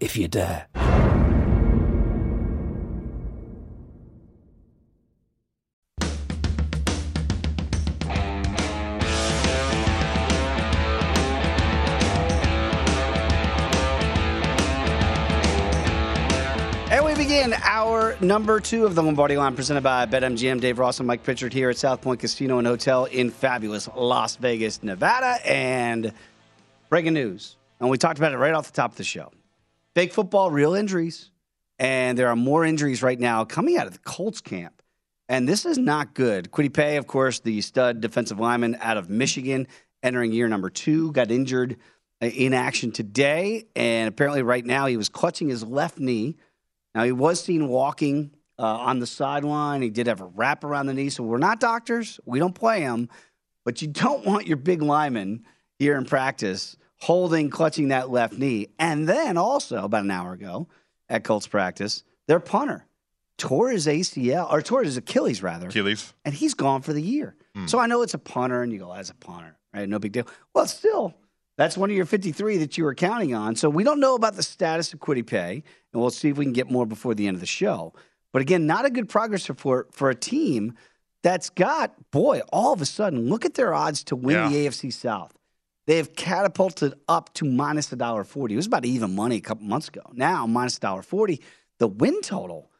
if you dare. And we begin our number two of the Lombardi line presented by BetMGM. Dave Ross and Mike Pritchard here at South Point Casino and Hotel in fabulous Las Vegas, Nevada. And breaking news. And we talked about it right off the top of the show. Fake football, real injuries. And there are more injuries right now coming out of the Colts camp. And this is not good. Kwity Paye, of course, the stud defensive lineman out of Michigan, entering year number two, got injured uh, in action today. And apparently, right now, he was clutching his left knee. Now, he was seen walking uh, on the sideline. He did have a wrap around the knee. So, we're not doctors. We don't play him. But you don't want your big lineman here in practice holding, clutching that left knee. And then also, about an hour ago at Colts practice, their punter tore his ACL, or tore his Achilles, rather. Achilles. And he's gone for the year. Hmm. So, I know it's a punter, and you go, as a punter, right? No big deal. Well, still, that's one of your 53 that you were counting on. So we don't know about the status of Kwity Paye, and we'll see if we can get more before the end of the show. But again, not a good progress report for a team that's got, boy, all of a sudden, look at their odds to win Yeah. the AFC South. They have catapulted up to minus a dollar forty. It was about even money a couple months ago. Now minus a dollar forty. The win total.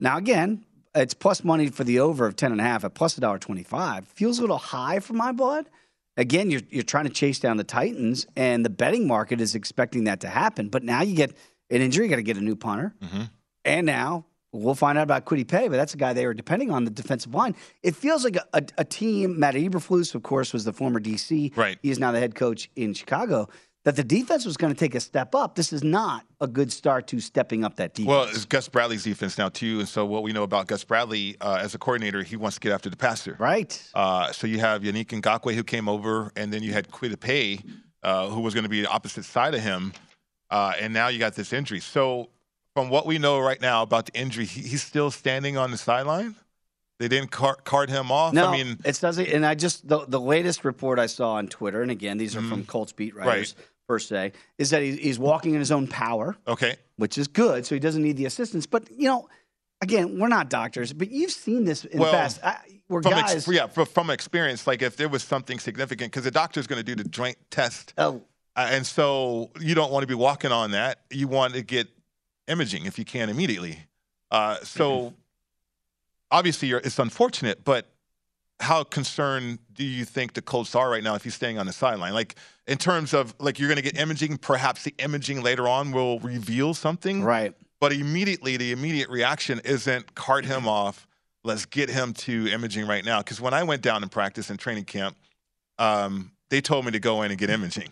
Now again, it's plus money for the over of ten and a half at plus a dollar twenty five. Feels a little high for my blood. Again, you're you're trying to chase down the Titans, and the betting market is expecting that to happen. But now you get an injury, you got to get a new punter, mm-hmm. and now we'll find out about Kwity Paye. But that's a guy they were depending on the defensive line. It feels like a, a, a team. Matt Eberflus, of course, was the former DC. Right. He is now the head coach in Chicago. That the defense was going to take a step up. This is not a good start to stepping up that defense. Well, it's Gus Bradley's defense now too, and so what we know about Gus Bradley uh, as a coordinator, he wants to get after the passer. right. Uh, so you have Yannick Ngakoue who came over, and then you had Kwity Paye, uh, who was going to be the opposite side of him, uh, and now you got this injury. So from what we know right now about the injury, he, he's still standing on the sideline. They didn't car- card him off. No, I mean, it doesn't. And I just the, the latest report I saw on Twitter, and again, these are from Colts beat writers per se, is that he, he's walking in his own power, okay, which is good. So he doesn't need the assistance. But you know, again, we're not doctors, but you've seen this in Well, the past. I, we're from guys. ex- yeah, from, from experience, like if there was something significant, because the doctor's going to do the joint test. oh, Uh, and so you don't want to be walking on that. You want to get imaging if you can immediately. Uh, so Mm-hmm. obviously, you're, it's unfortunate, but how concerned do you think the Colts are right now if he's staying on the sideline? Like in terms of like you're going to get imaging, perhaps the imaging later on will reveal something, right. But immediately, the immediate reaction isn't cart him off. Let's get him to imaging right now. Because when I went down in practice in training camp, um, they told me to go in and get imaging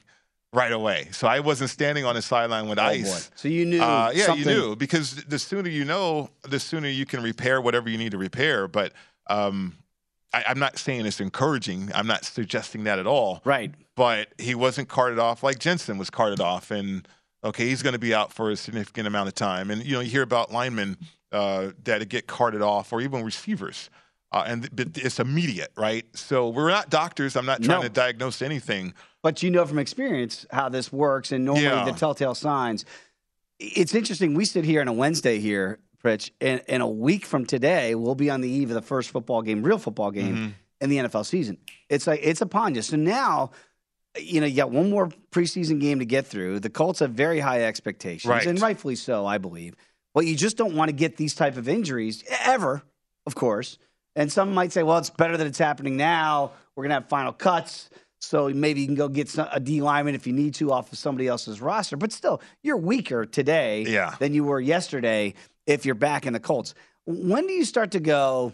right away. So I wasn't standing on the sideline with Oh, ice. boy. So you knew. Uh, yeah, something, you knew because the sooner you know, the sooner you can repair whatever you need to repair. But um, I, I'm not saying it's encouraging. I'm not suggesting that at all. Right. But he wasn't carted off like Jensen was carted off, and okay, he's going to be out for a significant amount of time. And you know, you hear about linemen uh, that get carted off, or even receivers. Uh, and but it's immediate, right? So we're not doctors. I'm not trying No. to diagnose anything. But you know from experience how this works, and normally Yeah. the telltale signs. it's interesting. We sit here on a Wednesday here, Pritch, and, and a week from today, we'll be on the eve of the first football game, real football game Mm-hmm. in the NFL season. It's like it's upon you. So now, you know, you got one more preseason game to get through. The Colts have very high expectations, Right. and rightfully so, I believe. But you just don't want to get these type of injuries ever, of course. And some might say, well, it's better that it's happening now. We're gonna have final cuts. So maybe you can go get some, a D lineman if you need to off of somebody else's roster. But still, you're weaker today Yeah. than you were yesterday if you're back in the Colts. When do you start to go,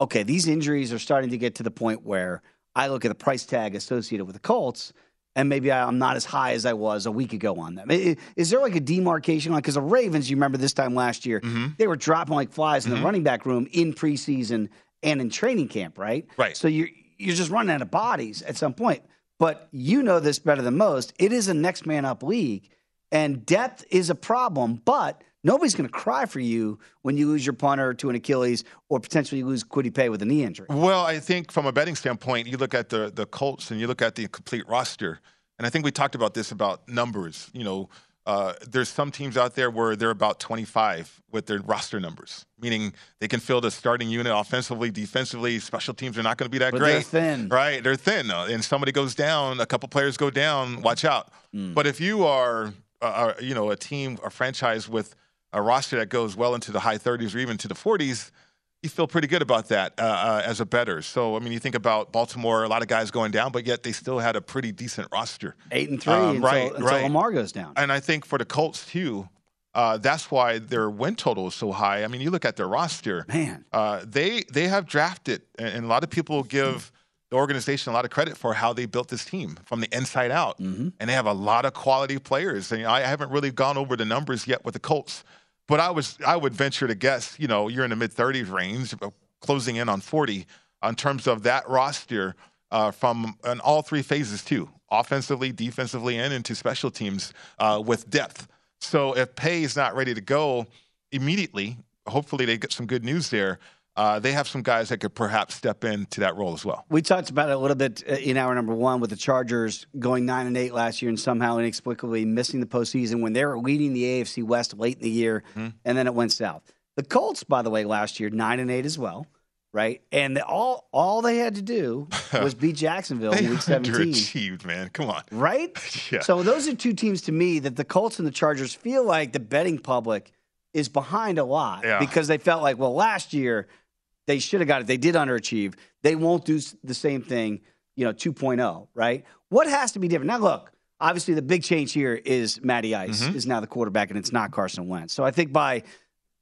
okay, these injuries are starting to get to the point where I look at the price tag associated with the Colts, and maybe I'm not as high as I was a week ago on them. Is there like a demarcation line? Because the Ravens, you remember this time last year, Mm-hmm. they were dropping like flies in the running back room in preseason and in training camp, right? Right. So you're you're just running out of bodies at some point. But you know this better than most. It is a next man up league, and depth is a problem. But nobody's going to cry for you when you lose your punter to an Achilles or potentially lose Kwity Paye with a knee injury. Well, I think from a betting standpoint, you look at the the Colts and you look at the complete roster, and I think we talked about this about numbers. You know, uh, there's some teams out there where they're about 25 with their roster numbers, meaning they can field a starting unit offensively, defensively. Special teams are not going to be that But great. they're thin. right? They're thin, uh, and somebody goes down, a couple players go down. Watch out. Hmm. But if you are, uh, uh, you know, a team, a franchise with a roster that goes well into the high 30s or even to the 40s you feel pretty good about that uh, uh, as a better. So, I mean, you think about Baltimore, a lot of guys going down, but yet they still had a pretty decent roster. Eight and three Um, until, right, until right. Lamar goes down. And I think for the Colts, too, uh, that's why their win total is so high. I mean, you look at their roster, Man. uh, they they have drafted, and and a lot of people give the organization a lot of credit for how they built this team from the inside out, Mm-hmm. and they have a lot of quality players. And I haven't really gone over the numbers yet with the Colts, but I was I would venture to guess, you know, you're in the mid 30s range, uh, closing in on 40 in terms of that roster uh, from in all three phases too, offensively, defensively, and into special teams uh, with depth. So if Paye is not ready to go immediately, hopefully they get some good news there. Uh, they have some guys that could perhaps step into that role as well. We talked about it a little bit uh, in hour number one with the Chargers going nine and eight last year and somehow inexplicably missing the postseason when they were leading the AFC West late in the year, Mm-hmm. and then it went south. The Colts, by the way, last year nine and eight as well, right? And the, all all they had to do was beat Jacksonville in Week Seventeen. underachieved, man. Come on. right? Yeah. So those are two teams to me that the Colts and the Chargers feel like the betting public is behind a lot Yeah. because they felt like, well, last year they should have got it. They did underachieve. They won't do the same thing, you know, 2.0, right? What has to be different? Now, look, obviously the big change here is Matty Ice Mm-hmm. is now the quarterback and it's not Carson Wentz. So I think by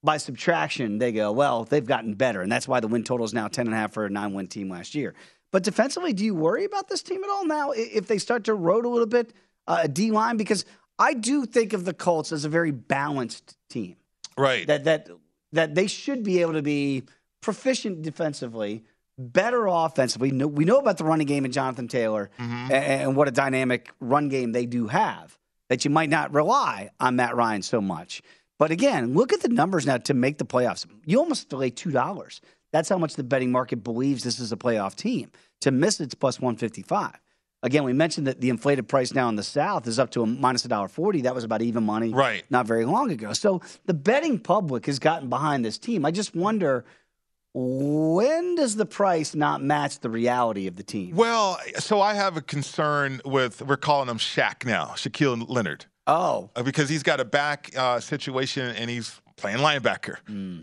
by subtraction, they go, well, they've gotten better. And that's why the win total is now 10.5 for a nine win team last year. But defensively, do you worry about this team at all now if they start to erode a little bit, uh, a D line? Because I do think of the Colts as a very balanced team. Right. That, that, that they should be able to be proficient defensively, better offensively. No- We know about the running game and Jonathan Taylor Mm-hmm. a- and, what a dynamic run game they do have. That you might not rely on Matt Ryan so much. But again, look at the numbers now to make the playoffs. You almost delay two dollars. That's how much the betting market believes this is a playoff team. To miss it's plus one fifty five. Again, we mentioned that the inflated price now in the South is up to a minus a dollar forty. That was about even money, Right. Not very long ago. So the betting public has gotten behind this team. I just wonder when does the price not match the reality of the team? Well, so I have a concern with, we're calling him Shaq now, Shaquille Leonard, Oh, uh, because he's got a back uh, situation and he's playing linebacker.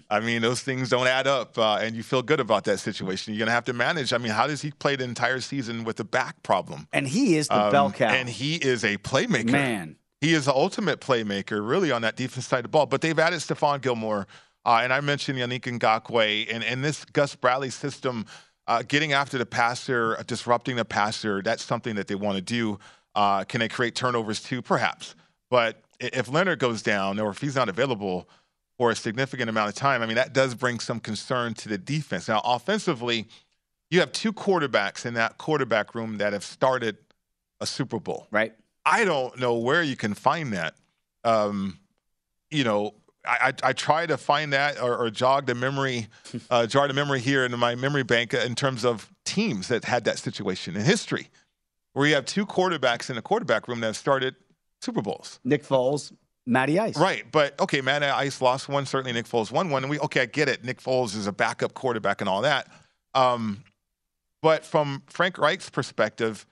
I mean, those things don't add up, uh, and you feel good about that situation. You're going to have to manage. I mean, how does he play the entire season with a back problem? and he is the Um, bell cow. And he is a playmaker. Man. He is the ultimate playmaker, really, on that defense side of the ball. But they've added Stephon Gilmore, uh, and I mentioned Yannick Ngakoue, and, and this Gus Bradley system, uh, getting after the passer, uh, disrupting the passer, that's something that they want to do. Uh, can they create turnovers too? Perhaps. But if Leonard goes down or if he's not available for a significant amount of time, I mean, that does bring some concern to the defense. Now, offensively, you have two quarterbacks in that quarterback room that have started a Super Bowl. right? I don't know where you can find that. Um, you know, I, I, I try to find that or, or jog the memory, uh, jar the memory here in my memory bank in terms of teams that had that situation in history, where you have two quarterbacks in a quarterback room that have started Super Bowls. Nick Foles. Matty Ice. Right, but okay, Matty Ice lost one. Certainly, Nick Foles won one. And we okay, I get it. Nick Foles is a backup quarterback and all that. Um, but from Frank Reich's perspective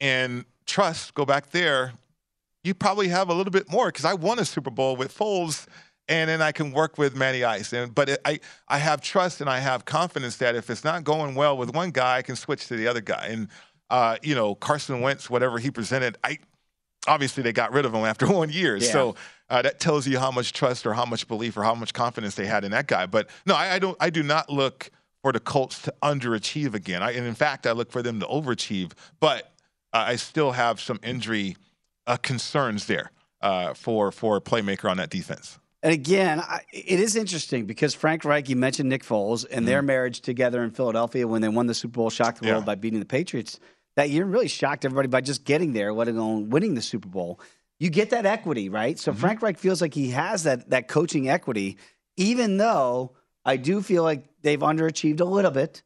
and trust, go back there. You probably have a little bit more because I won a Super Bowl with Foles, and then I can work with Matty Ice. And but it, I I have trust and I have confidence that if it's not going well with one guy, I can switch to the other guy. And uh, you know, Carson Wentz, whatever he presented, I obviously they got rid of him after one year. Yeah. So uh, that tells you how much trust or how much belief or how much confidence they had in that guy. But no, I, I don't. I do not look for the Colts to underachieve again. I, and in fact, I look for them to overachieve. But uh, I still have some injury uh, concerns there uh, for for a playmaker on that defense. And again, I, it is interesting because Frank Reich, you mentioned Nick Foles and their mm-hmm. marriage together in Philadelphia when they won the Super Bowl, shocked the Yeah. world by beating the Patriots. That year really shocked everybody by just getting there, let alone winning the Super Bowl. You get that equity, right? So mm-hmm. Frank Reich feels like he has that that coaching equity, even though I do feel like they've underachieved a little bit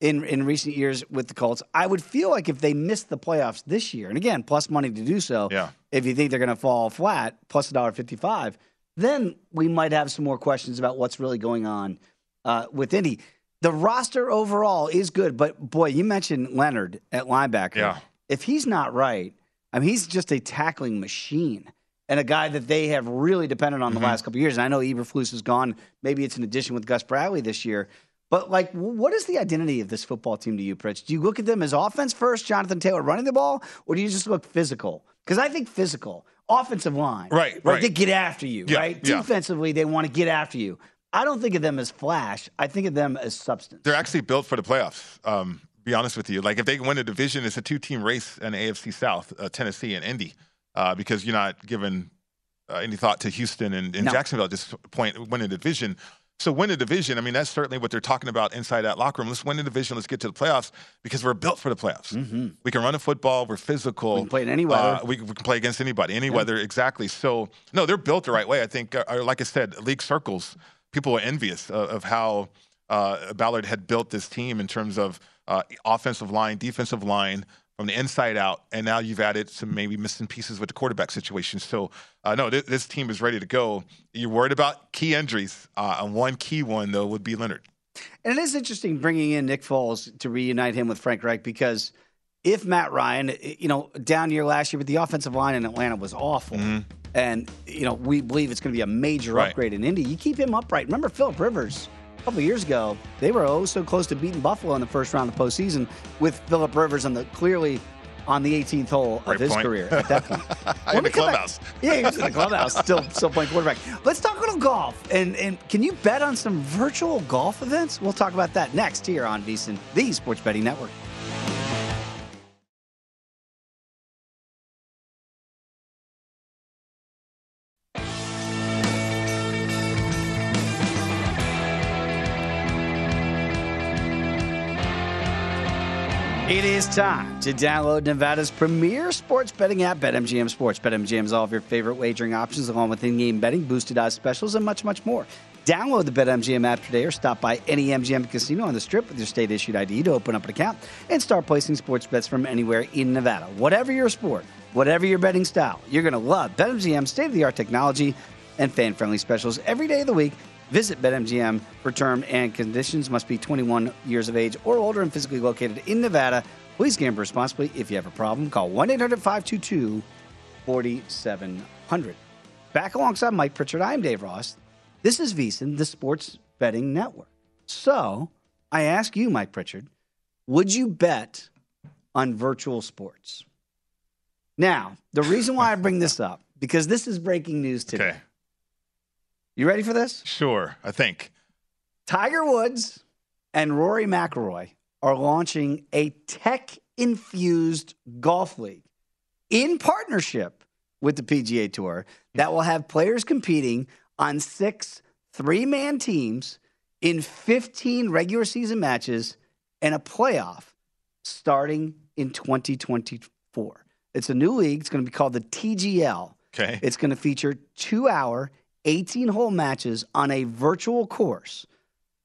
in in recent years with the Colts. I would feel like if they missed the playoffs this year, and again, plus money to do so. Yeah. If you think they're going to fall flat, plus a dollar fifty-five, then we might have some more questions about what's really going on uh, with Indy. The roster overall is good, but boy, you mentioned Leonard at linebacker. Yeah. If he's not right, I mean, he's just a tackling machine and a guy that they have really depended on the last couple of years. And I know Eberflus is gone. Maybe it's an addition with Gus Bradley this year. But like, what is the identity of this football team to you, Pritch? Do you look at them as offense first, Jonathan Taylor running the ball, or do you just look physical? Because I think physical, offensive line, Right, Right, right. they get after you, Yeah, right? yeah. Defensively, they want to get after you. I don't think of them as flash. I think of them as substance. They're actually built for the playoffs. Um, be honest with you, like if they win a division, it's a two-team race in AFC South, uh, Tennessee and Indy, uh, because you're not giving uh, any thought to Houston and, and No. Jacksonville at this point win a division. So win a division. I mean, that's certainly what they're talking about inside that locker room. Let's win the division. Let's get to the playoffs because we're built for the playoffs. We can run a football. We're physical. We can play in any weather. Uh, we, we can play against anybody, any weather, exactly. So no, they're built the right way. I think, uh, uh, like I said, league circles, people are envious of, of how uh, Ballard had built this team in terms of uh, offensive line, defensive line, from the inside out, and now you've added some maybe missing pieces with the quarterback situation. So, uh, no, this, this team is ready to go. You're worried about key injuries, uh, and one key one though would be Leonard. And it is interesting bringing in Nick Foles to reunite him with Frank Reich because if Matt Ryan, you know, down year last year, but the offensive line in Atlanta was awful. And, you know, we believe it's going to be a major Right. upgrade in Indy. You keep him upright. Remember Philip Rivers couple years ago, they were oh so close to beating Buffalo in the first round of the postseason with Philip Rivers on the clearly on the 18th hole of his point. career at that point. In the come back- clubhouse. Yeah, he was in the clubhouse, still still playing quarterback. Let's talk a little golf. And and can you bet on some virtual golf events? We'll talk about that next here on VSiN, the Sports Betting Network. Time to download Nevada's premier sports betting app, BetMGM Sports. BetMGM is all of your favorite wagering options, along with in-game betting, boosted odds specials, and much, much more. Download the BetMGM app today or stop by any MGM casino on the Strip with your state-issued ID to open up an account and start placing sports bets from anywhere in Nevada. Whatever your sport, whatever your betting style, you're going to love BetMGM's state-of-the-art technology and fan-friendly specials every day of the week. Visit BetMGM for term and conditions. Must be 21 years of age or older and physically located in Nevada. Please gamble responsibly. If you have a problem, call 1 800 522 4700. Back alongside Mike Pritchard, I'm Dave Ross. This is VSiN, the Sports Betting Network. So I ask you, Mike Pritchard, would you bet on virtual sports? Now, the reason why I bring this up, because this is breaking news today. Okay, You ready for this? sure. I think. Tiger Woods and Rory McIlroy are launching a tech infused golf league in partnership with the PGA Tour that will have players competing on six three man teams in 15 regular season matches and a playoff starting in 2024. It's a new league. It's going to be called the TGL. Okay. It's going to feature two hour, 18 hole matches on a virtual course.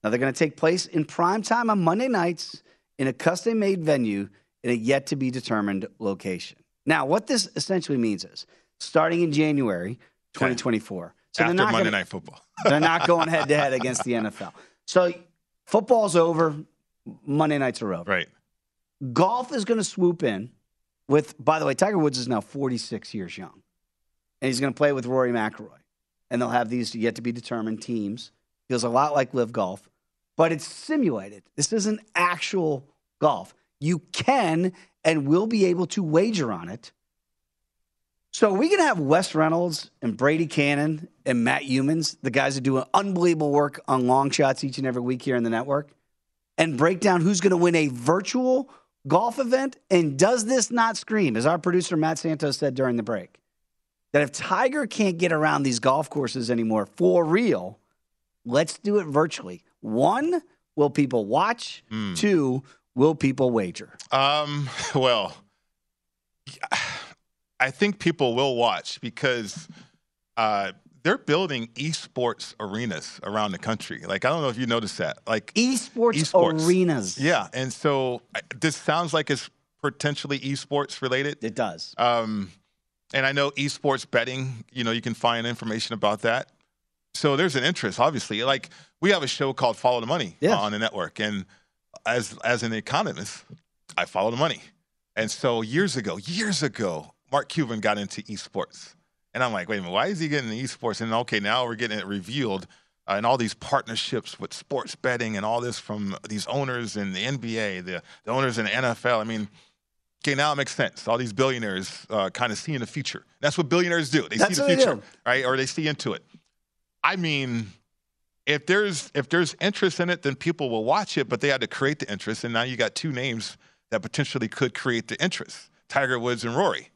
Now, they're going to take place in prime time on Monday nights in a custom made venue in a yet to be determined location. Now, what this essentially means is starting in January, 2024. So After they're not Monday gonna- Night Football. they're not going head to head against the NFL. So football's over. Monday nights are over. right. Golf is going to swoop in with, by the way, Tiger Woods is now 46 years young. And he's going to play with Rory McIlroy. And they'll have these yet to be determined teams. Feels a lot like live golf, but it's simulated. This isn't actual golf. You can and will be able to wager on it. So we going to have Wes Reynolds and Brady Kannon and Matt Youmans, the guys that do an unbelievable work on long shots each and every week here in the network, and break down who's going to win a virtual golf event. And does this not scream, as our producer Matt Santos said during the break, that if Tiger can't get around these golf courses anymore for real, let's do it virtually. One, will people watch? Two, will people wager? Um, well, I think people will watch because uh, they're building esports arenas around the country. Like, I don't know if you noticed that. Like, Esports, Esports. arenas. yeah. And so this sounds like it's potentially esports related. It does. Um, and I know esports betting, you know, you can find information about that. So there's an interest, obviously. Like we have a show called Follow the Money Yeah. on the network. And as as an economist, I follow the money. And so years ago, years ago, Mark Cuban got into esports. And I'm like, wait a minute, why is he getting into esports? And okay, now we're getting it revealed. Uh, and all these partnerships with sports betting and all this from these owners in the NBA, the, the owners in the NFL. I mean, okay, now it makes sense. All these billionaires uh, kind of see in the future. That's what billionaires do. They That's see the future, right? Or they see into it. I mean, if there's if there's interest in it, then people will watch it. But they had to create the interest, and now you got two names that potentially could create the interest: Tiger Woods and Rory.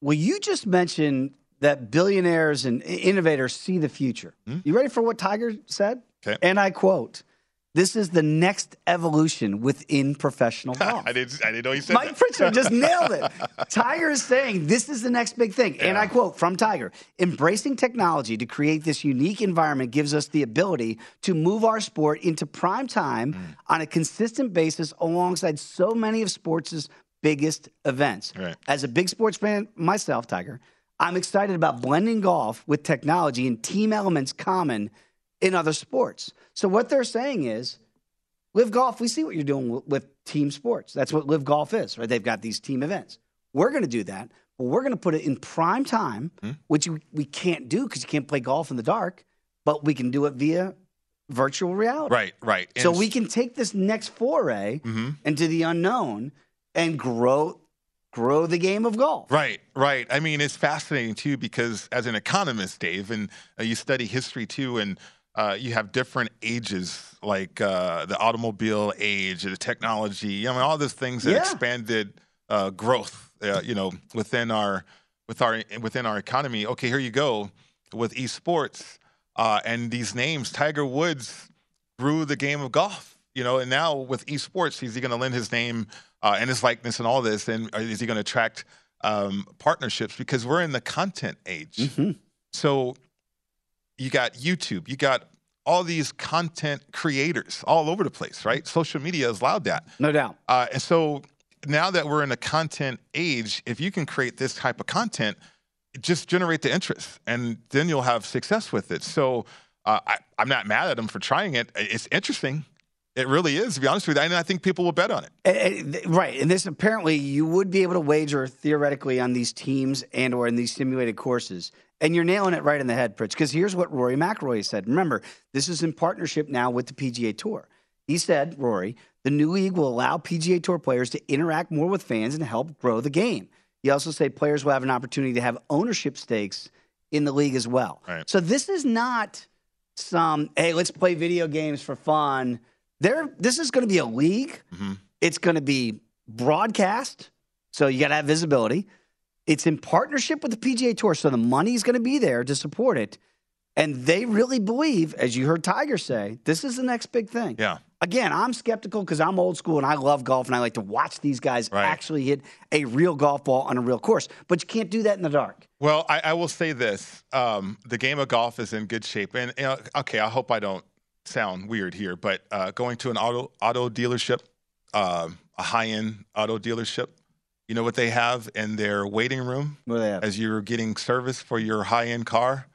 Well, you just mentioned that billionaires and innovators see the future. You ready for what Tiger said? Hmm? Okay. And I quote, this is the next evolution within professional golf. I didn't I didn't know you said Mike that. Pritchard just nailed it. Tiger is saying this is the next big thing. And I quote from Tiger Embracing technology to create this unique environment gives us the ability to move our sport into prime time Hmm. on a consistent basis alongside so many of sports' biggest events. Right. As a big sports fan myself, Tiger, I'm excited about blending golf with technology and team elements common in other sports. So what they're saying is Live Golf, we see what you're doing with, team sports. That's what Live Golf is, right? They've got these team events. We're going to do that, but we're going to put it in prime time, Hmm. which we, can't do because you can't play golf in the dark, but we can do it via virtual reality. Right, right. So we can take this next foray Mhm. into the unknown and grow grow the game of golf. Right, right. I mean, it's fascinating too because as an economist, Dave, and uh, you study history too, and uh, you have different ages like uh, the automobile age, the technology. I mean, all those things that Yeah. expanded uh, growth. Uh, you know, within our with our within our economy. Okay, here you go with esports uh, and these names. Tiger Woods grew the game of golf. You know, and now with esports, is he going to lend his name uh, and his likeness and all this? And is he going to attract um, partnerships? Because we're in the content age. Mm-hmm. So you got YouTube, you got all these content creators all over the place, right? Social media has allowed that. No doubt. Uh, and so now that we're in a content age, if you can create this type of content, just generate the interest, and then you'll have success with it. So uh, I, I'm not mad at them for trying it. It's interesting. It really is, to be honest with you. And I think people will bet on it. Right and this apparently you would be able to wager theoretically on these teams and or in these simulated courses and you're nailing it right in the head Pritch because here's what Rory McIlroy said. Remember this is in partnership now with the PGA Tour. He said Rory the new league will allow PGA Tour players to interact more with fans and help grow the game. He also said players will have an opportunity to have ownership stakes in the league as well. Right. so this is not some hey let's play video games for fun. There this is going to be a league. Mm-hmm. It's going to be broadcast, so you got to have visibility. It's in partnership with the PGA Tour, so the money's going to be there to support it. And they really believe, as you heard Tiger say, this is the next big thing. Yeah. Again, I'm skeptical because I'm old school and I love golf and I like to watch these guys Right. actually hit a real golf ball on a real course. But you can't do that in the dark. Well, I, I will say this: um, the game of golf is in good shape. And you know, okay, I hope I don't sound weird here, but uh, going to an auto auto dealership, um, a high end auto dealership, you know what they have in their waiting room What do they have? as you're getting service for your high end car?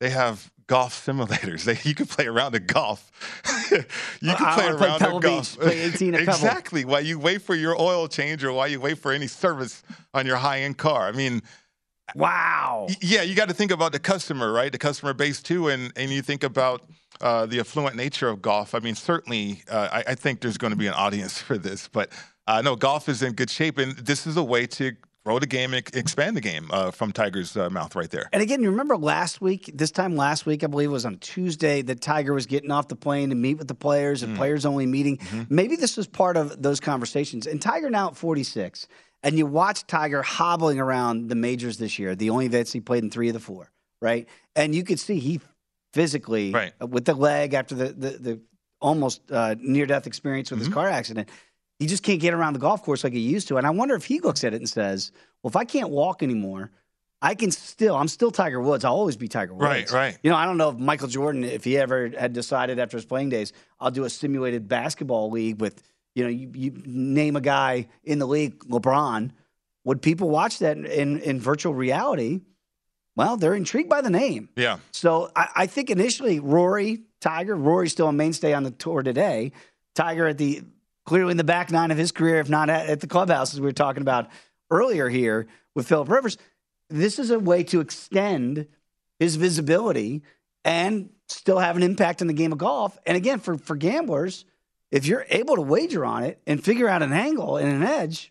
they have golf simulators. They, you can play around the golf. you can I play play around the golf. Beach, play 18 at exactly. While you wait for your oil change or while you wait for any service on your high end car. I mean, Wow. yeah, you got to think about the customer, right? The customer base too, and and you think about uh, the affluent nature of golf. I mean, certainly, uh, I, I think there's going to be an audience for this, but uh, no, golf is in good shape, and this is a way to grow the game, and expand the game uh, from Tiger's uh, mouth right there. And again, you remember last week, this time last week, I believe it was on Tuesday, that Tiger was getting off the plane to meet with the players, Mm. a players only meeting. Mm-hmm. Maybe this was part of those conversations. And Tiger now at 46, and you watch Tiger hobbling around the majors this year, the only events he played in three of the four, right? And you could see he physically, Right. uh, with the leg after the, the, the almost uh, near death experience with Mm-hmm. his car accident, he just can't get around the golf course like he used to. And I wonder if he looks at it and says, well, if I can't walk anymore, I can still, I'm still Tiger Woods. I'll always be Tiger Woods. Right, right. You know, I don't know if Michael Jordan, if he ever had decided after his playing days, I'll do a simulated basketball league with, you know, you, you name a guy in the league, LeBron. Would people watch that in, in virtual reality? Well, they're intrigued by the name. Yeah. So I, I think initially Rory, Tiger, Rory's still a mainstay on the tour today. Tiger at the clearly in the back nine of his career, if not at, at the clubhouse, as we were talking about earlier here with Philip Rivers. This is a way to extend his visibility and still have an impact on the game of golf. And again, for for gamblers, if you're able to wager on it and figure out an angle and an edge,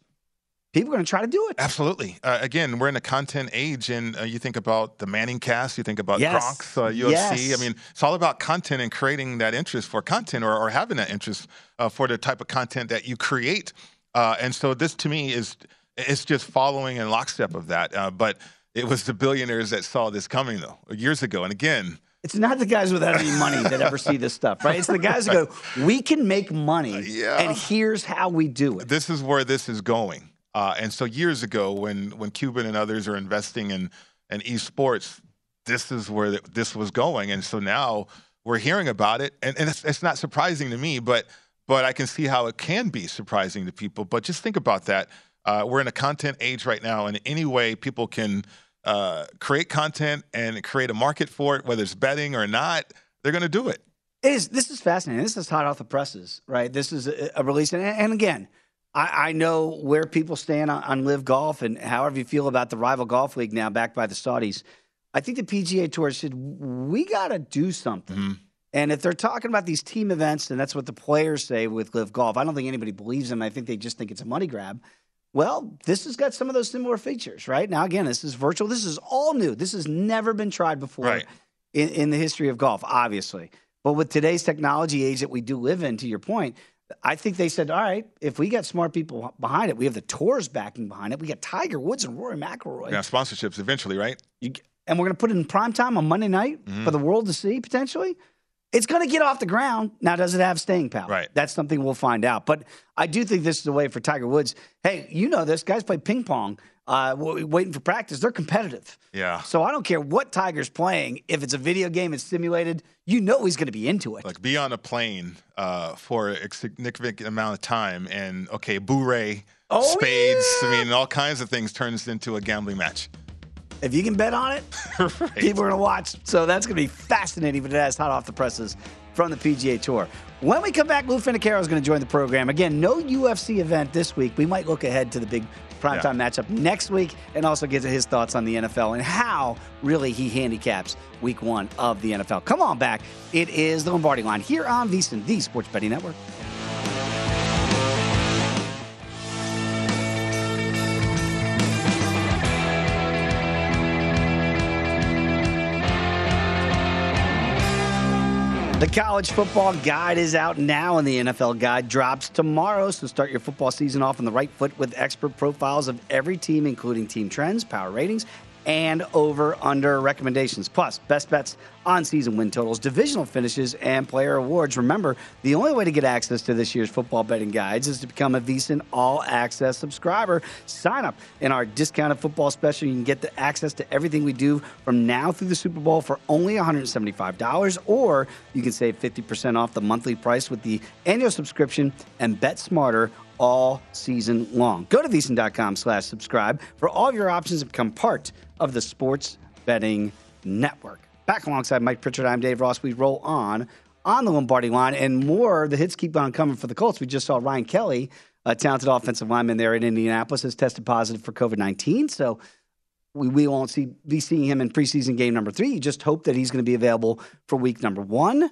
people are going to try to do it. Absolutely. Uh, again, we're in a content age, and uh, you think about the Manning cast, you think about Yes. Gronk's uh, UFC. Yes. I mean, it's all about content and creating that interest for content or, or having that interest uh, for the type of content that you create. Uh, and so this, to me, is it's just following in lockstep of that. Uh, but it was the billionaires that saw this coming, though, years ago. And again, It's not the guys without any money that ever see this stuff, right? It's the guys that go, we can make money, yeah. and here's how we do it. this is where this is going. Uh, and so years ago, when when Cuban and others are investing in in esports, this is where th- this was going. And so now we're hearing about it, and, and it's, it's not surprising to me, but but I can see how it can be surprising to people. But just think about that. Uh, we're in a content age right now, and any way people can uh, create content and create a market for it, whether it's betting or not, they're going to do it. It is, this is fascinating. This is hot off the presses, right? This is a, a release. And, and again, I, I know where people stand on, on Live Golf and however you feel about the rival golf league now backed by the Saudis. I think the PGA Tour said, we got to do something. Mm-hmm. And if they're talking about these team events, and that's what the players say with Live Golf, I don't think anybody believes them. I think they just think it's a money grab. Well, this has got some of those similar features, right? Now, again, this is virtual. This is all new. This has never been tried before Right. in, in the history of golf, obviously. But with today's technology age that we do live in, to your point, I think they said, all right, if we got smart people behind it, we have the tours backing behind it. We got Tiger Woods and Rory McIlroy, Now, sponsorships eventually, right? You and we're going to put it in prime time on Monday night Mm-hmm. for the world to see potentially. It's going to get off the ground. Now, does it have staying power? Right. That's something we'll find out. But I do think this is a way for Tiger Woods. Hey, you know this. Guys play ping pong, uh, waiting for practice. They're competitive. Yeah. So I don't care what Tiger's playing. If it's a video game, it's simulated. You know he's going to be into it. like be on a plane uh, for a significant amount of time and okay boo-ray Oh, spades i mean all kinds of things turns into a gambling match If you can bet on it, people are going to watch. So that's going to be fascinating. But it has hot off the presses from the PGA Tour. When we come back, Lou Finocchiaro is going to join the program. Again, no UFC event this week. We might look ahead to the big primetime matchup next week and also get his thoughts on the NFL and how really he handicaps week one of the NFL. Come on back. It is the Lombardi line here on VSiN, the Sports Betting Network. The college football guide is out now, and the NFL guide drops tomorrow. So start your football season off on the right foot with expert profiles of every team, including team trends, power ratings, and over under recommendations. Plus, best bets on season win totals, divisional finishes, and player awards. Remember, the only way to get access to this year's football betting guides is to become a VSiN All Access subscriber. Sign up in our discounted football special. You can get the access to everything we do from now through the Super Bowl for only $175, or you can save 50% off the monthly price with the annual subscription and bet smarter all season long. Go to VSiN.com slash subscribe for all of your options and become part of the sports betting network. Back alongside Mike Pritchard, I'm Dave Ross. We roll on on the Lombardi line and more. The hits keep on coming for the Colts. We just saw Ryan Kelly, a talented offensive lineman there in Indianapolis, has tested positive for COVID 19. So we, we won't see be seeing him in preseason game number three. You just hope that he's going to be available for week number one.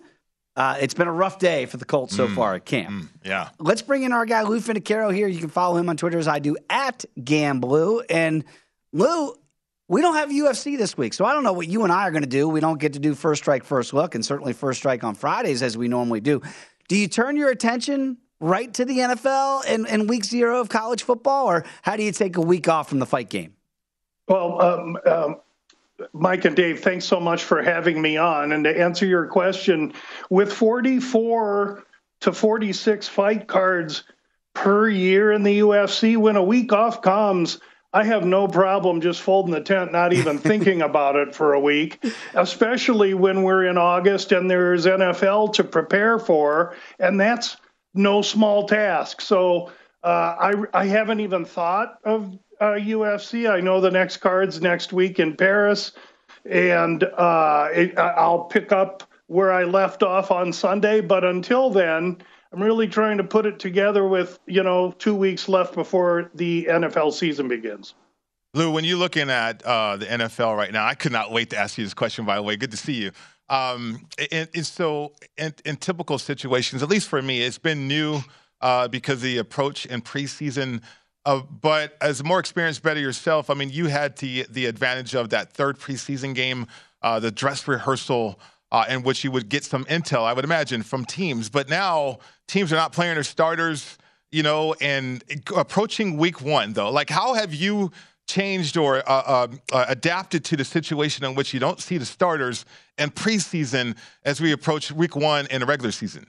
Uh, it's been a rough day for the Colts so mm, far at camp. Mm, yeah. Let's bring in our guy Lou Finocchiaro here. You can follow him on Twitter as I do at Gamblu. And Lou, we don't have UFC this week, so I don't know what you and I are going to do. We don't get to do first strike, first look, and certainly first strike on Fridays as we normally do. Do you turn your attention right to the NFL and, and week zero of college football, or how do you take a week off from the fight game? Well, um, um, Mike and Dave, thanks so much for having me on. And to answer your question, with 44 to 46 fight cards per year in the UFC, when a week off comes, I have no problem just folding the tent, not even thinking about it for a week, especially when we're in August and there's NFL to prepare for, and that's no small task. So uh, I, I haven't even thought of uh, UFC. I know the next card's next week in Paris, and uh, it, I'll pick up where I left off on Sunday. But until then, I'm really trying to put it together with you know two weeks left before the NFL season begins. Lou, when you're looking at uh, the NFL right now, I could not wait to ask you this question. By the way, good to see you. Um, and, and so, in, in, typical situations, at least for me, it's been new uh, because the approach in preseason uh, but as a more experienced better yourself, I mean, you had the the advantage of that third preseason game, uh, the dress rehearsal, uh, in which you would get some intel, I would imagine, from teams. But now teams are not playing their starters, you know, and approaching week one, though. Like, how have you changed or uh, uh, uh, adapted to the situation in which you don't see the starters in preseason as we approach week one in the regular season?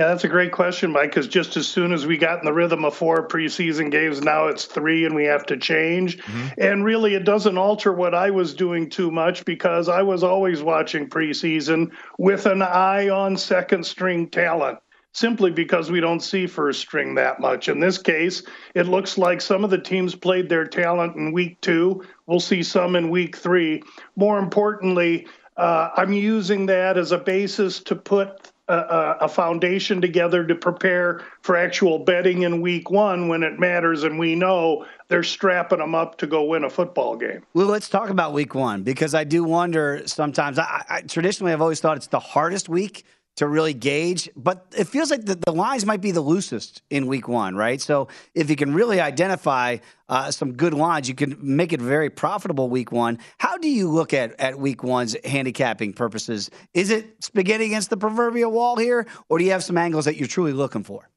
Yeah, that's a great question, Mike, because just as soon as we got in the rhythm of four preseason games, now it's three and we have to change. Mm-hmm. And really, it doesn't alter what I was doing too much because I was always watching preseason with an eye on second string talent simply because we don't see first string that much. In this case, it looks like some of the teams played their talent in week two. We'll see some in week three. More importantly, uh, I'm using that as a basis to put a, a, foundation together to prepare for actual betting in week one when it matters and we know they're strapping them up to go win a football game. Well, let's talk about week one because I do wonder sometimes. I, I traditionally I've always thought it's the hardest week to really gauge. But it feels like the, the lines might be the loosest in week one, right? So if you can really identify uh, some good lines, you can make it very profitable week one. How do you look at, at week one's handicapping purposes? Is it spaghetti against the proverbial wall here, or do you have some angles that you're truly looking for?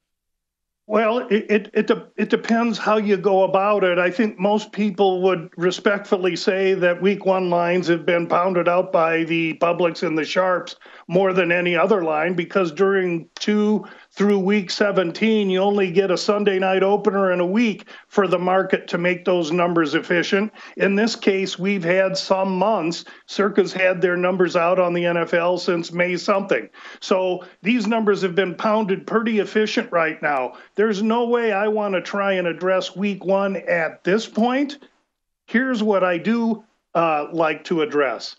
Well, it, it, it, it, depends how you go about it. I think most people would respectfully say that week one lines have been pounded out by the publics and the sharps more than any other line because during two through week 17, you only get a Sunday night opener in a week for the market to make those numbers efficient. In this case, we've had some months. Circa's had their numbers out on the NFL since May something. So these numbers have been pounded pretty efficient right now. There's no way I want to try and address week one at this point. Here's what I do uh, like to address,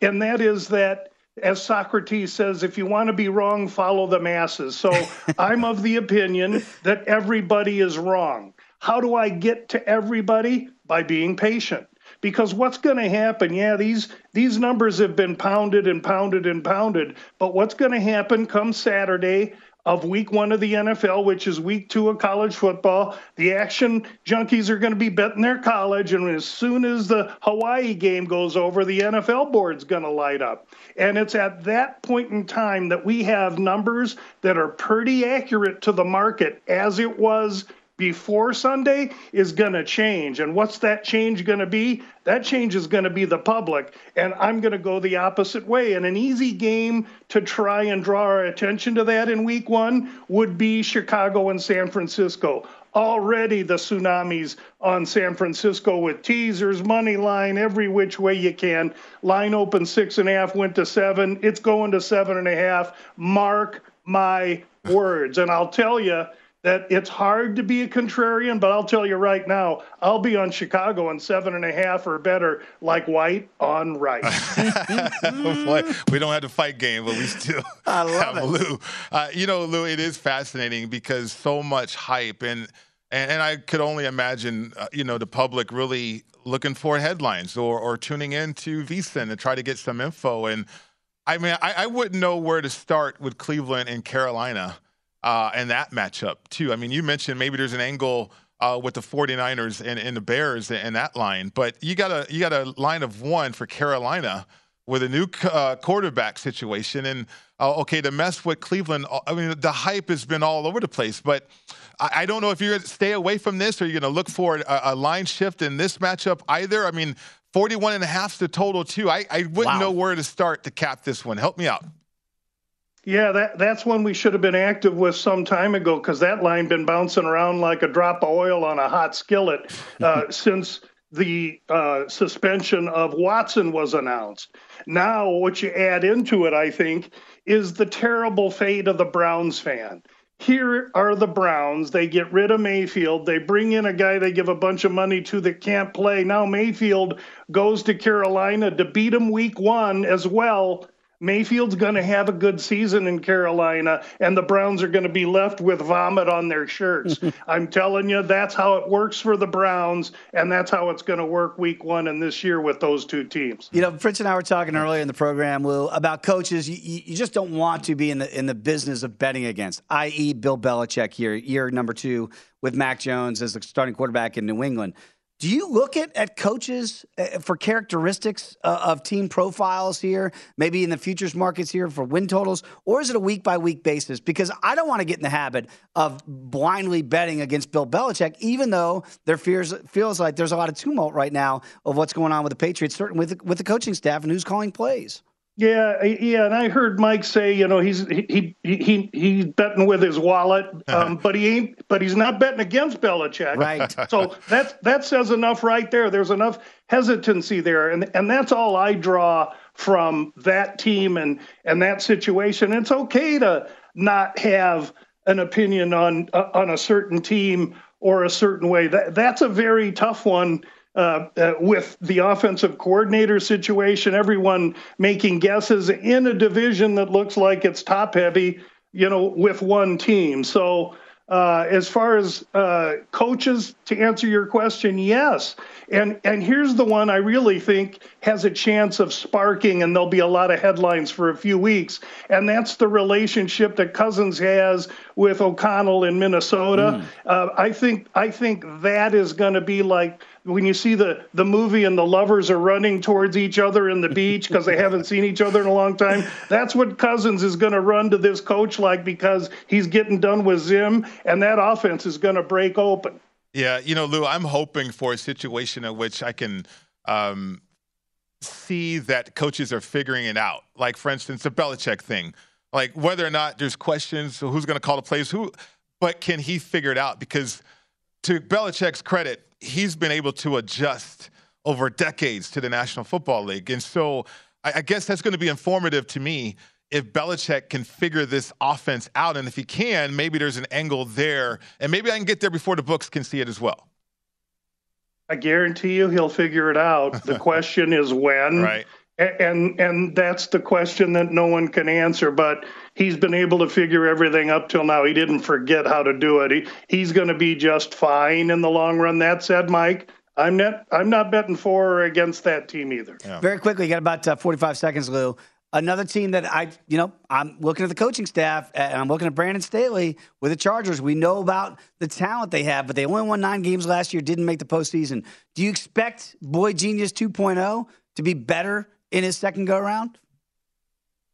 and that is that as Socrates says, if you want to be wrong, follow the masses. So I'm of the opinion that everybody is wrong. How do I get to everybody? By being patient. Because what's going to happen? Yeah, these these numbers have been pounded and pounded and pounded, but what's going to happen come Saturday? Of week one of the NFL, which is week two of college football. The action junkies are going to be betting their college. And as soon as the Hawaii game goes over, the NFL board's going to light up. And it's at that point in time that we have numbers that are pretty accurate to the market as it was before Sunday is going to change. And what's that change going to be? That change is going to be the public. And I'm going to go the opposite way. And an easy game to try and draw our attention to that in week one would be Chicago and San Francisco. Already the tsunamis on San Francisco with teasers, money line, every which way you can. Line open six and a half, went to seven. It's going to seven and a half. Mark my words. And I'll tell you, that it's hard to be a contrarian, but I'll tell you right now, I'll be on Chicago in seven and a half or better, like white on right. we don't have to fight game, but we still I love have it. Lou. Uh, you know, Lou, it is fascinating because so much hype and and, and I could only imagine, uh, you know, the public really looking for headlines or, or tuning in to VSIN to try to get some info. And I mean, I, I wouldn't know where to start with Cleveland and Carolina uh, and that matchup, too. I mean, you mentioned maybe there's an angle uh, with the 49ers and, and the Bears and that line, but you got a you got a line of one for Carolina with a new uh, quarterback situation. And uh, okay, to mess with Cleveland, uh, I mean, the hype has been all over the place. But I, I don't know if you're going to stay away from this or you're going to look for a, a, line shift in this matchup either. I mean, 41 and a half is the total, too. I, I wouldn't Wow. know where to start to cap this one. Help me out. Yeah, that that's one we should have been active with some time ago because that line been bouncing around like a drop of oil on a hot skillet uh, since the uh, suspension of Watson was announced. Now, what you add into it, I think, is the terrible fate of the Browns fan. Here are the Browns. They get rid of Mayfield. They bring in a guy they give a bunch of money to that can't play. Now Mayfield goes to Carolina to beat him week one as well. Mayfield's going to have a good season in Carolina, and the Browns are going to be left with vomit on their shirts. I'm telling you, that's how it works for the Browns, and that's how it's going to work week one and this year with those two teams. You know, Fritz and I were talking earlier in the program, Lou, about coaches. You, you you just don't want to be in the in the business of betting against, i.e., Bill Belichick here, year number two with Mac Jones as the starting quarterback in New England. Do you look at, at coaches uh, for characteristics uh, of team profiles here, maybe in the futures markets here for win totals, or is it a week by week basis? Because I don't want to get in the habit of blindly betting against Bill Belichick, even though there fears, feels like there's a lot of tumult right now of what's going on with the Patriots, certainly with with the coaching staff and who's calling plays. Yeah, yeah, and I heard Mike say, you know, he's he he he he's betting with his wallet, um, but he ain't, but he's not betting against Belichick. Right. So that that says enough right there. There's enough hesitancy there, and and that's all I draw from that team and and that situation. It's okay to not have an opinion on uh, on a certain team or a certain way. That that's a very tough one uh, uh, with the offensive coordinator situation, everyone making guesses in a division that looks like it's top heavy, you know, with one team. So, uh, as far as uh, coaches, to answer your question, yes. And and here's the one I really think has a chance of sparking, and there'll be a lot of headlines for a few weeks. And that's the relationship that Cousins has with O'Connell in Minnesota. Uh, I think I think that is going to be like when you see the the movie and the lovers are running towards each other in the beach because they haven't seen each other in a long time. That's what Cousins is going to run to this coach like because he's getting done with Zim, and that offense is going to break open. Yeah, you know, Lou, I'm hoping for a situation in which I can um, see that coaches are figuring it out. Like, for instance, the Belichick thing. Like, whether or not there's questions, who's going to call the plays, who, but can he figure it out? Because to Belichick's credit, he's been able to adjust over decades to the National Football League. And so I, I guess that's going to be informative to me if Belichick can figure this offense out. And if he can, maybe there's an angle there. And maybe I can get there before the books can see it as well. I guarantee you he'll figure it out. The question is when. Right. A- And and that's the question that no one can answer. But he's been able to figure everything up till now. He didn't forget how to do it. He, he's going to be just fine in the long run. That said, Mike, I'm not I'm not betting for or against that team either. Very quickly, you got about uh, 45 seconds, Lou. Another team that I, you know, I'm looking at the coaching staff and I'm looking at Brandon Staley with the Chargers. We know about the talent they have, but they only won nine games last year, didn't make the postseason. Do you expect Boy Genius 2.0 to be better in his second go around?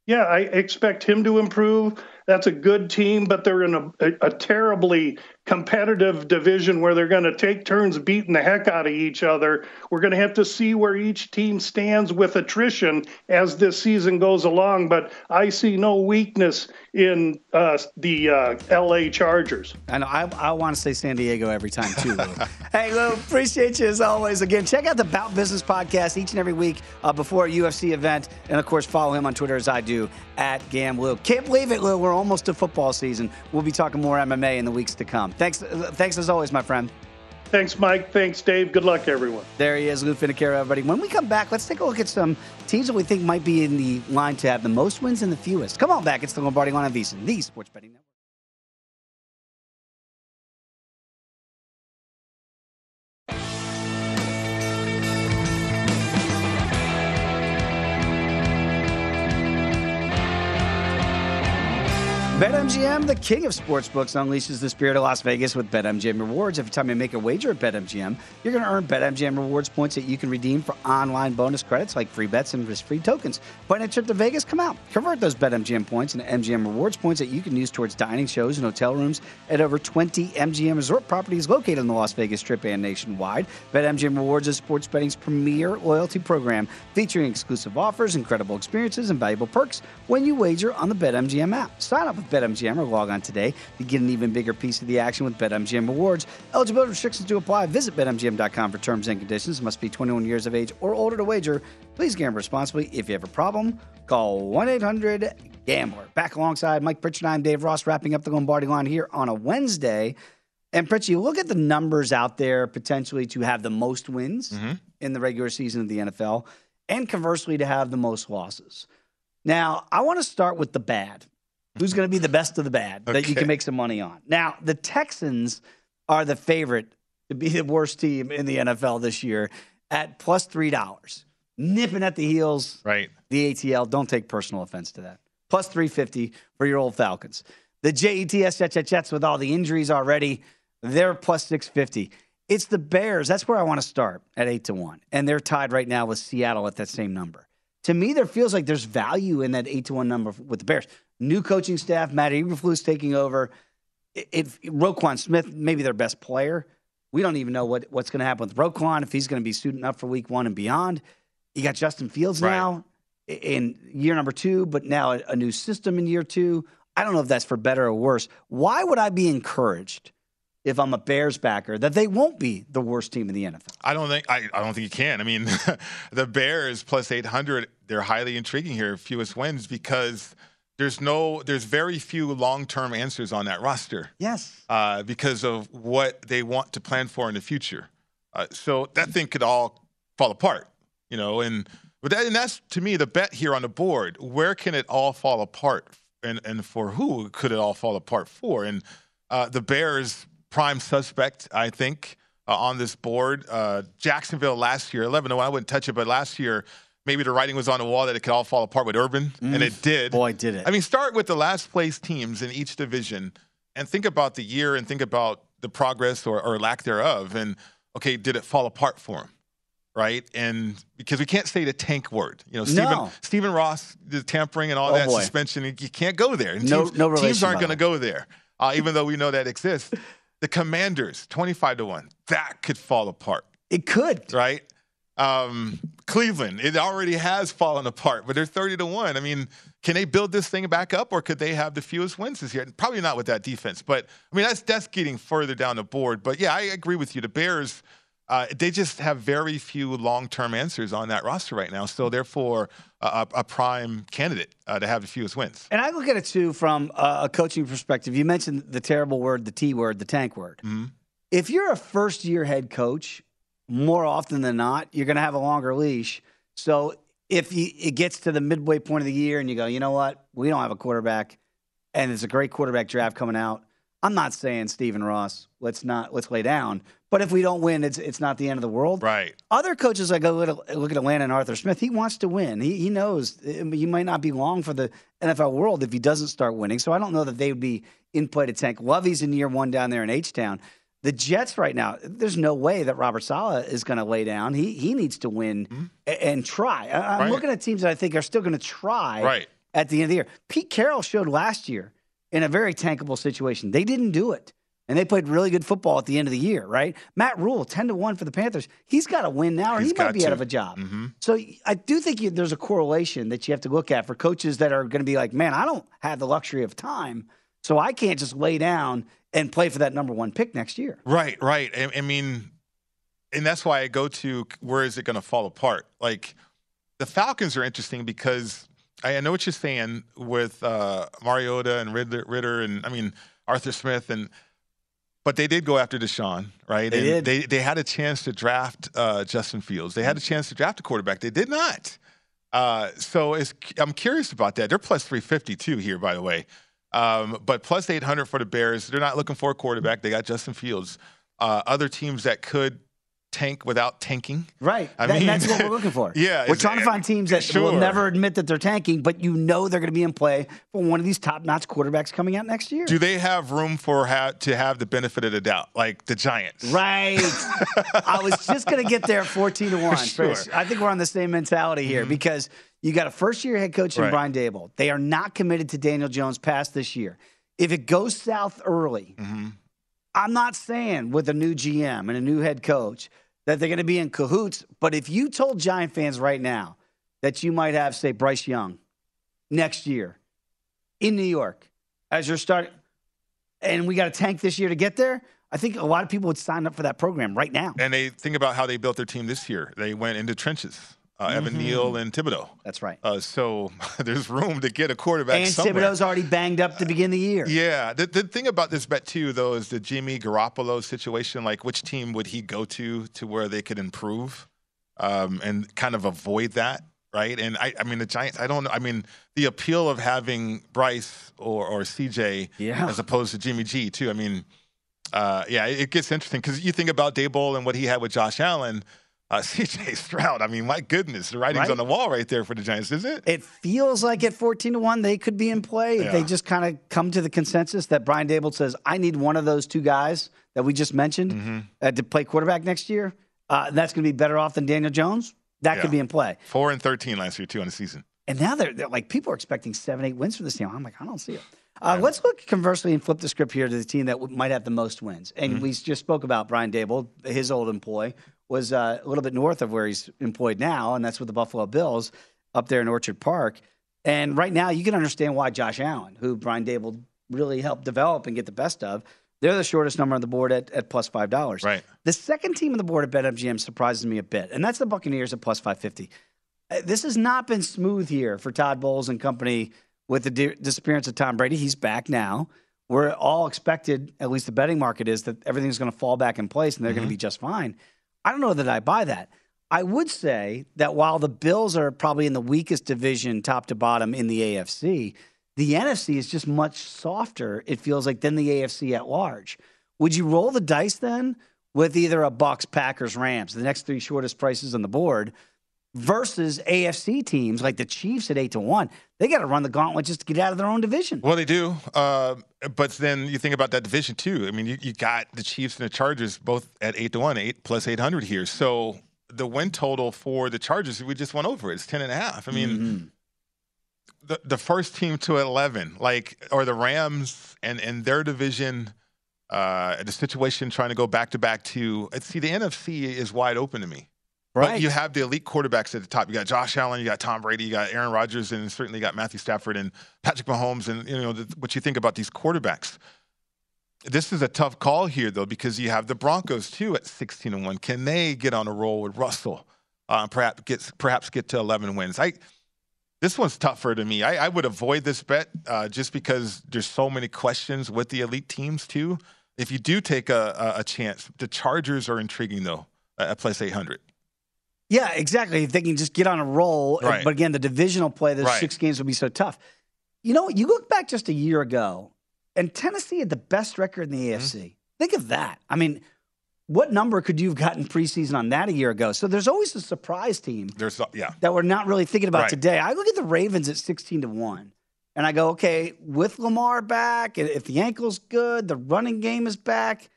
Yeah, I expect him to improve. That's a good team, but they're in a, a, a terribly competitive division where they're going to take turns beating the heck out of each other. We're going to have to see where each team stands with attrition as this season goes along, but I see no weakness in uh, the uh, LA Chargers. Know. I, I want to say San Diego every time, too, hey, Lou, appreciate you as always. Again, check out the Bout Business podcast each and every week uh, before a UFC event. And, of course, follow him on Twitter as I do at GamLou. Can't believe it, Lou. We're almost to football season. We'll be talking more MMA in the weeks to come. Thanks, uh, thanks as always, my friend. Thanks, Mike. Thanks, Dave. Good luck, everyone. There he is, Lou Finocchiaro, everybody. When we come back, let's take a look at some teams that we think might be in the line to have the most wins and the fewest. Come on back. It's the Lombardi line on VSiN, the Sports Betting Network. BetMGM, the king of sportsbooks, unleashes the spirit of Las Vegas with BetMGM rewards. Every time you make a wager at BetMGM, you're going to earn BetMGM rewards points that you can redeem for online bonus credits like free bets and risk-free tokens. Plan a trip to Vegas? Come out. Convert those BetMGM points into MGM rewards points that you can use towards dining shows and hotel rooms at over 20 MGM resort properties located in the Las Vegas Strip and nationwide. BetMGM rewards is sports betting's premier loyalty program featuring exclusive offers, incredible experiences, and valuable perks when you wager on the BetMGM app. Sign up with BetMGM or log on today to get an even bigger piece of the action with BetMGM rewards. Eligibility restrictions do apply. Visit BetMGM.com for terms and conditions. Must be 21 years of age or older to wager. Please gamble responsibly. If you have a problem, call 1 800 Gambler. Back alongside Mike Pritchard, I'm Dave Ross, wrapping up the Lombardi line here on a Wednesday. And Pritchard, you look at the numbers out there potentially to have the most wins Mm-hmm. in the regular season of the NFL, and conversely to have the most losses. Now, I want to start with the bad. Who's going to be the best of the bad that you can make some money on? Now, the Texans are the favorite to be the worst team in the NFL this year at plus three dollars, nipping at the heels. Right. The ATL. Don't take personal offense to that. Plus three fifty for your old Falcons. The Jets with all the injuries already, they're plus six fifty. It's the Bears. That's where I want to start at eight to one, and they're tied right now with Seattle at that same number. To me, there feels like there's value in that eight to one number with the Bears. New coaching staff, Matt Eberflus taking over. It Roquan Smith, maybe their best player. We don't even know what, what's going to happen with Roquan if he's going to be suiting up for Week One and beyond. You got Justin Fields Right. now in year number two, but now a, a new system in year two. I don't know if that's for better or worse. Why would I be encouraged if I'm a Bears backer that they won't be the worst team in the NFL? I don't think I, I don't think you can. I mean, the Bears plus 800, they're highly intriguing here, fewest wins because there's no there's very few long-term answers on that roster. Yes. Uh, because of what they want to plan for in the future. Uh, so that thing could all fall apart, you know, and but that, and that's to me the bet here on the board. Where can it all fall apart, and and for who could it all fall apart for? And uh, the Bears prime suspect, I think, uh, on this board. Uh, Jacksonville last year, 11 0. I wouldn't touch it, but last year, maybe the writing was on the wall that it could all fall apart with Urban, and it did. Boy, did it. I mean, start with the last place teams in each division and think about the year and think about the progress or, or lack thereof. And okay, did it fall apart for him? Right. And because we can't say the tank word, you know, Stephen, No. Stephen Ross, the tampering and all Oh, that boy. suspension, you can't go there. And No- teams, no teams aren't going to go there, uh, even though we know that exists. The Commanders, 25 to 1, that could fall apart It could. right? Um, Cleveland, it already has fallen apart, but they're 30 to 1. I mean, can they build this thing back up or could they have the fewest wins this year? Probably not with that defense, but I mean, that's that's getting further down the board. But yeah, I agree with you. The Bears, uh, they just have very few long term answers on that roster right now. So, therefore, a, a prime candidate uh, to have the fewest wins. And I look at it too from a a coaching perspective. You mentioned the terrible word, the T word, the tank word. If you're a first year head coach, more often than not, you're going to have a longer leash. So if you, it gets to the midway point of the year and you go, you know what, we don't have a quarterback, and there's a great quarterback draft coming out. I'm not saying Stephen Ross. Let's not let's lay down. But if we don't win, it's it's not the end of the world. Right. Other coaches like go look at, look at Atlanta and Arthur Smith. He wants to win. He he knows eh, he might not be long for the NFL world if he doesn't start winning. So I don't know that they would be in play to tank. Lovie's in year one down there in H Town. The Jets right now, there's no way that Robert Saleh is going to lay down. He he needs to win a- and try. I, I'm Mm-hmm. Right. looking at teams that I think are still going to try Right. at the end of the year. Pete Carroll showed last year in a very tankable situation. They didn't do it. And they played really good football at the end of the year, right? Matt Rhule, 10 to 1 for the Panthers. He's got to win now, or He's he might be out of a job. Mm-hmm. So I do think you, there's a correlation that you have to look at for coaches that are going to be like, man, I don't have the luxury of time, so I can't just lay down and play for that number one pick next year. Right, right. I, I mean, and that's why I go to where is it going to fall apart? Like the Falcons are interesting because I, I know what you're saying with uh, Mariota and Ridder, Ridder, and I mean Arthur Smith, and but they did go after Deshaun, right? They and did. They they had a chance to draft uh, Justin Fields. They had a chance to draft a quarterback. They did not. Uh, so it's, I'm curious about that. They're plus 352 here, by the way. Um, but plus 800 for the Bears. They're not looking for a quarterback. They got Justin Fields. Uh, other teams that could tank without tanking. Right. I That- mean- that's what we're looking for. Yeah, We're trying to find teams that will never admit that they're tanking, but you know they're going to be in play for one of these top notch quarterbacks coming out next year. Do they have room for ha- to have the benefit of the doubt, like the Giants? Right. I was just going to get there 14 to 1. Sure. Chris. I think we're on the same mentality here because you got a first year head coach in Right. Brian Daboll. They are not committed to Daniel Jones past this year. If it goes south early, mm-hmm. I'm not saying with a new GM and a new head coach that they're going to be in cahoots. But if you told Giant fans right now that you might have, say, Bryce Young next year in New York as your start, and we got to tank this year to get there, I think a lot of people would sign up for that program right now. And they think about how they built their team this year. They went into trenches. Uh, Evan Neal and Thibodeaux. That's right. Uh, so there's room to get a quarterback And somewhere. Thibodeaux's already banged up to begin the year. Yeah. The, the thing about this bet too, though, is the Jimmy Garoppolo situation. Like, which team would he go to to where they could improve um, and kind of avoid that, right? And I, I mean, the Giants. I don't know. I mean, the appeal of having Bryce or or CJ Yeah. as opposed to Jimmy G too. I mean, uh, yeah, it it gets interesting because you think about Daboll and what he had with Josh Allen. Uh, CJ Stroud. I mean, my goodness, the writing's Right. on the wall right there for the Giants, is it? It feels like at 14 to 1, they could be in play if they just kind of come to the consensus that Brian Daboll says, I need one of those two guys that we just mentioned Mm-hmm. uh, to play quarterback next year. Uh, that's going to be better off than Daniel Jones. That Yeah. could be in play. Four and thirteen last year too on the season. And now they're, they're like, people are expecting seven, eight wins for this team. I'm like, I don't see it. Uh, Let's look conversely and flip the script here to the team that w- might have the most wins. And Mm-hmm. we just spoke about Brian Daboll, his old employ was uh, a little bit north of where he's employed now, and that's with the Buffalo Bills up there in Orchard Park. And right now, you can understand why Josh Allen, who Brian Daboll really helped develop and get the best of, they're the shortest number on the board at, at plus five dollars. Right. The second team on the board at BetMGM surprises me a bit, and that's the Buccaneers at plus five fifty. Uh, This has not been smooth here for Todd Bowles and company with the di- disappearance of Tom Brady. He's back now. We're all expected, at least the betting market is, that everything's going to fall back in place and they're going to be just fine. I don't know that I buy that. I would say that while the Bills are probably in the weakest division, top to bottom, in the AFC, the NFC is just much softer, it feels like, than the AFC at large. Would you roll the dice then with either a Bucks, Packers, Rams, the next three shortest prices on the board, versus AFC teams like the Chiefs at eight to one? They got to run the gauntlet just to get out of their own division. Well, they do. Uh, but then you think about that division too. I mean, you, you got the Chiefs and the Chargers both at eight to one, eight plus eight hundred here. So the win total for the Chargers, we just went over it. It's ten and a half. I mean, Mm-hmm. the the first team to eleven, like, or the Rams and and their division. Uh, the situation trying to go back to back to see the NFC is wide open to me. But you have the elite quarterbacks at the top. You got Josh Allen, you got Tom Brady, you got Aaron Rodgers, and certainly you got Matthew Stafford and Patrick Mahomes. And you know the, what you think about these quarterbacks. This is a tough call here, though, because you have the Broncos too at sixteen and one. Can they get on a roll with Russell? Uh, perhaps get perhaps get to eleven wins. I this one's tougher to me. I, I would avoid this bet uh, just because there's so many questions with the elite teams too. If you do take a, a, a chance, the Chargers are intriguing though at plus eight hundred. Yeah, exactly. If they can just get on a roll. Right. But again, the divisional play, those Right. six games would be so tough. You know, you look back just a year ago, and Tennessee had the best record in the Mm-hmm. AFC. Think of that. I mean, what number could you have gotten preseason on that a year ago? So there's always a surprise team There's yeah. that we're not really thinking about Right. today. I look at the Ravens at 16 to 1. And I go, okay, with Lamar back, if the ankle's good, the running game is back,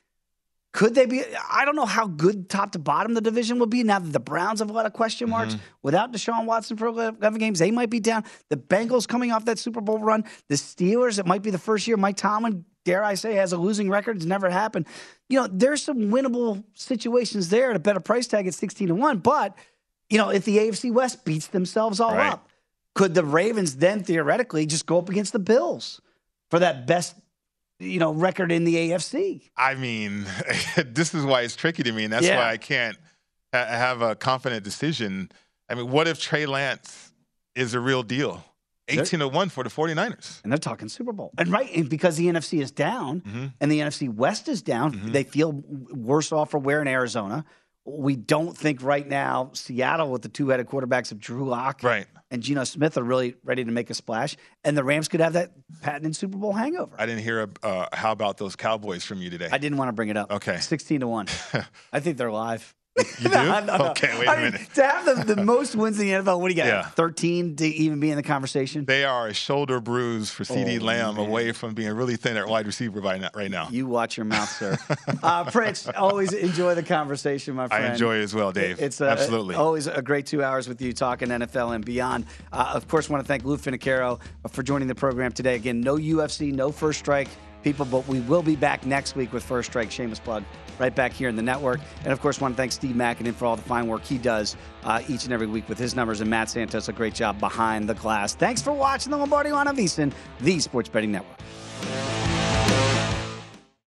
could they be? I don't know how good top to bottom the division will be now that the Browns have a lot of question mm-hmm. marks. Without Deshaun Watson for 11 games, they might be down. The Bengals coming off that Super Bowl run. The Steelers, it might be the first year Mike Tomlin, dare I say, has a losing record. It's never happened. You know, there's some winnable situations there at a better price tag at 16 to 1. But, you know, if the AFC West beats themselves all Right. up, could the Ravens then theoretically just go up against the Bills for that best, you know, record in the AFC? I mean, this is why it's tricky to me, and that's Yeah. why I can't ha- have a confident decision. I mean, what if Trey Lance is a real deal? 18 to 1 for the 49ers. and they're talking Super Bowl. And right, and because the NFC is down Mm-hmm. and the NFC West is down, they feel worse off for wear in Arizona. We don't think right now Seattle with the two-headed quarterbacks of Drew Lock Right. and Geno Smith are really ready to make a splash, and the Rams could have that patented Super Bowl hangover. I didn't hear uh, how about those Cowboys from you today. I didn't want to bring it up. Okay. sixteen to one. I think they're live. You do? Okay, wait a I mean, minute. to have the, the most wins in the NFL, what do you got? Yeah. Thirteen to even be in the conversation. They are a shoulder bruise for CD Oh, Lamb man. away from being a really thin at wide receiver by now, right now. You watch your mouth, sir. uh, Prince, always enjoy the conversation, my friend. I enjoy it as well, Dave. It's uh, Absolutely. always a great two hours with you talking NFL and beyond. Uh, of course, want to thank Lou Finocchiaro for joining the program today. Again, no UFC, no First Strike, people, but we will be back next week with First Strike. Shameless plug, right back here in the network. And of course, want to thank Steve Mackinnon for all the fine work he does uh, each and every week with his numbers, and Matt Santos a great job behind the glass. Thanks for watching the Lombardi Line of VSiN, the Sports Betting Network.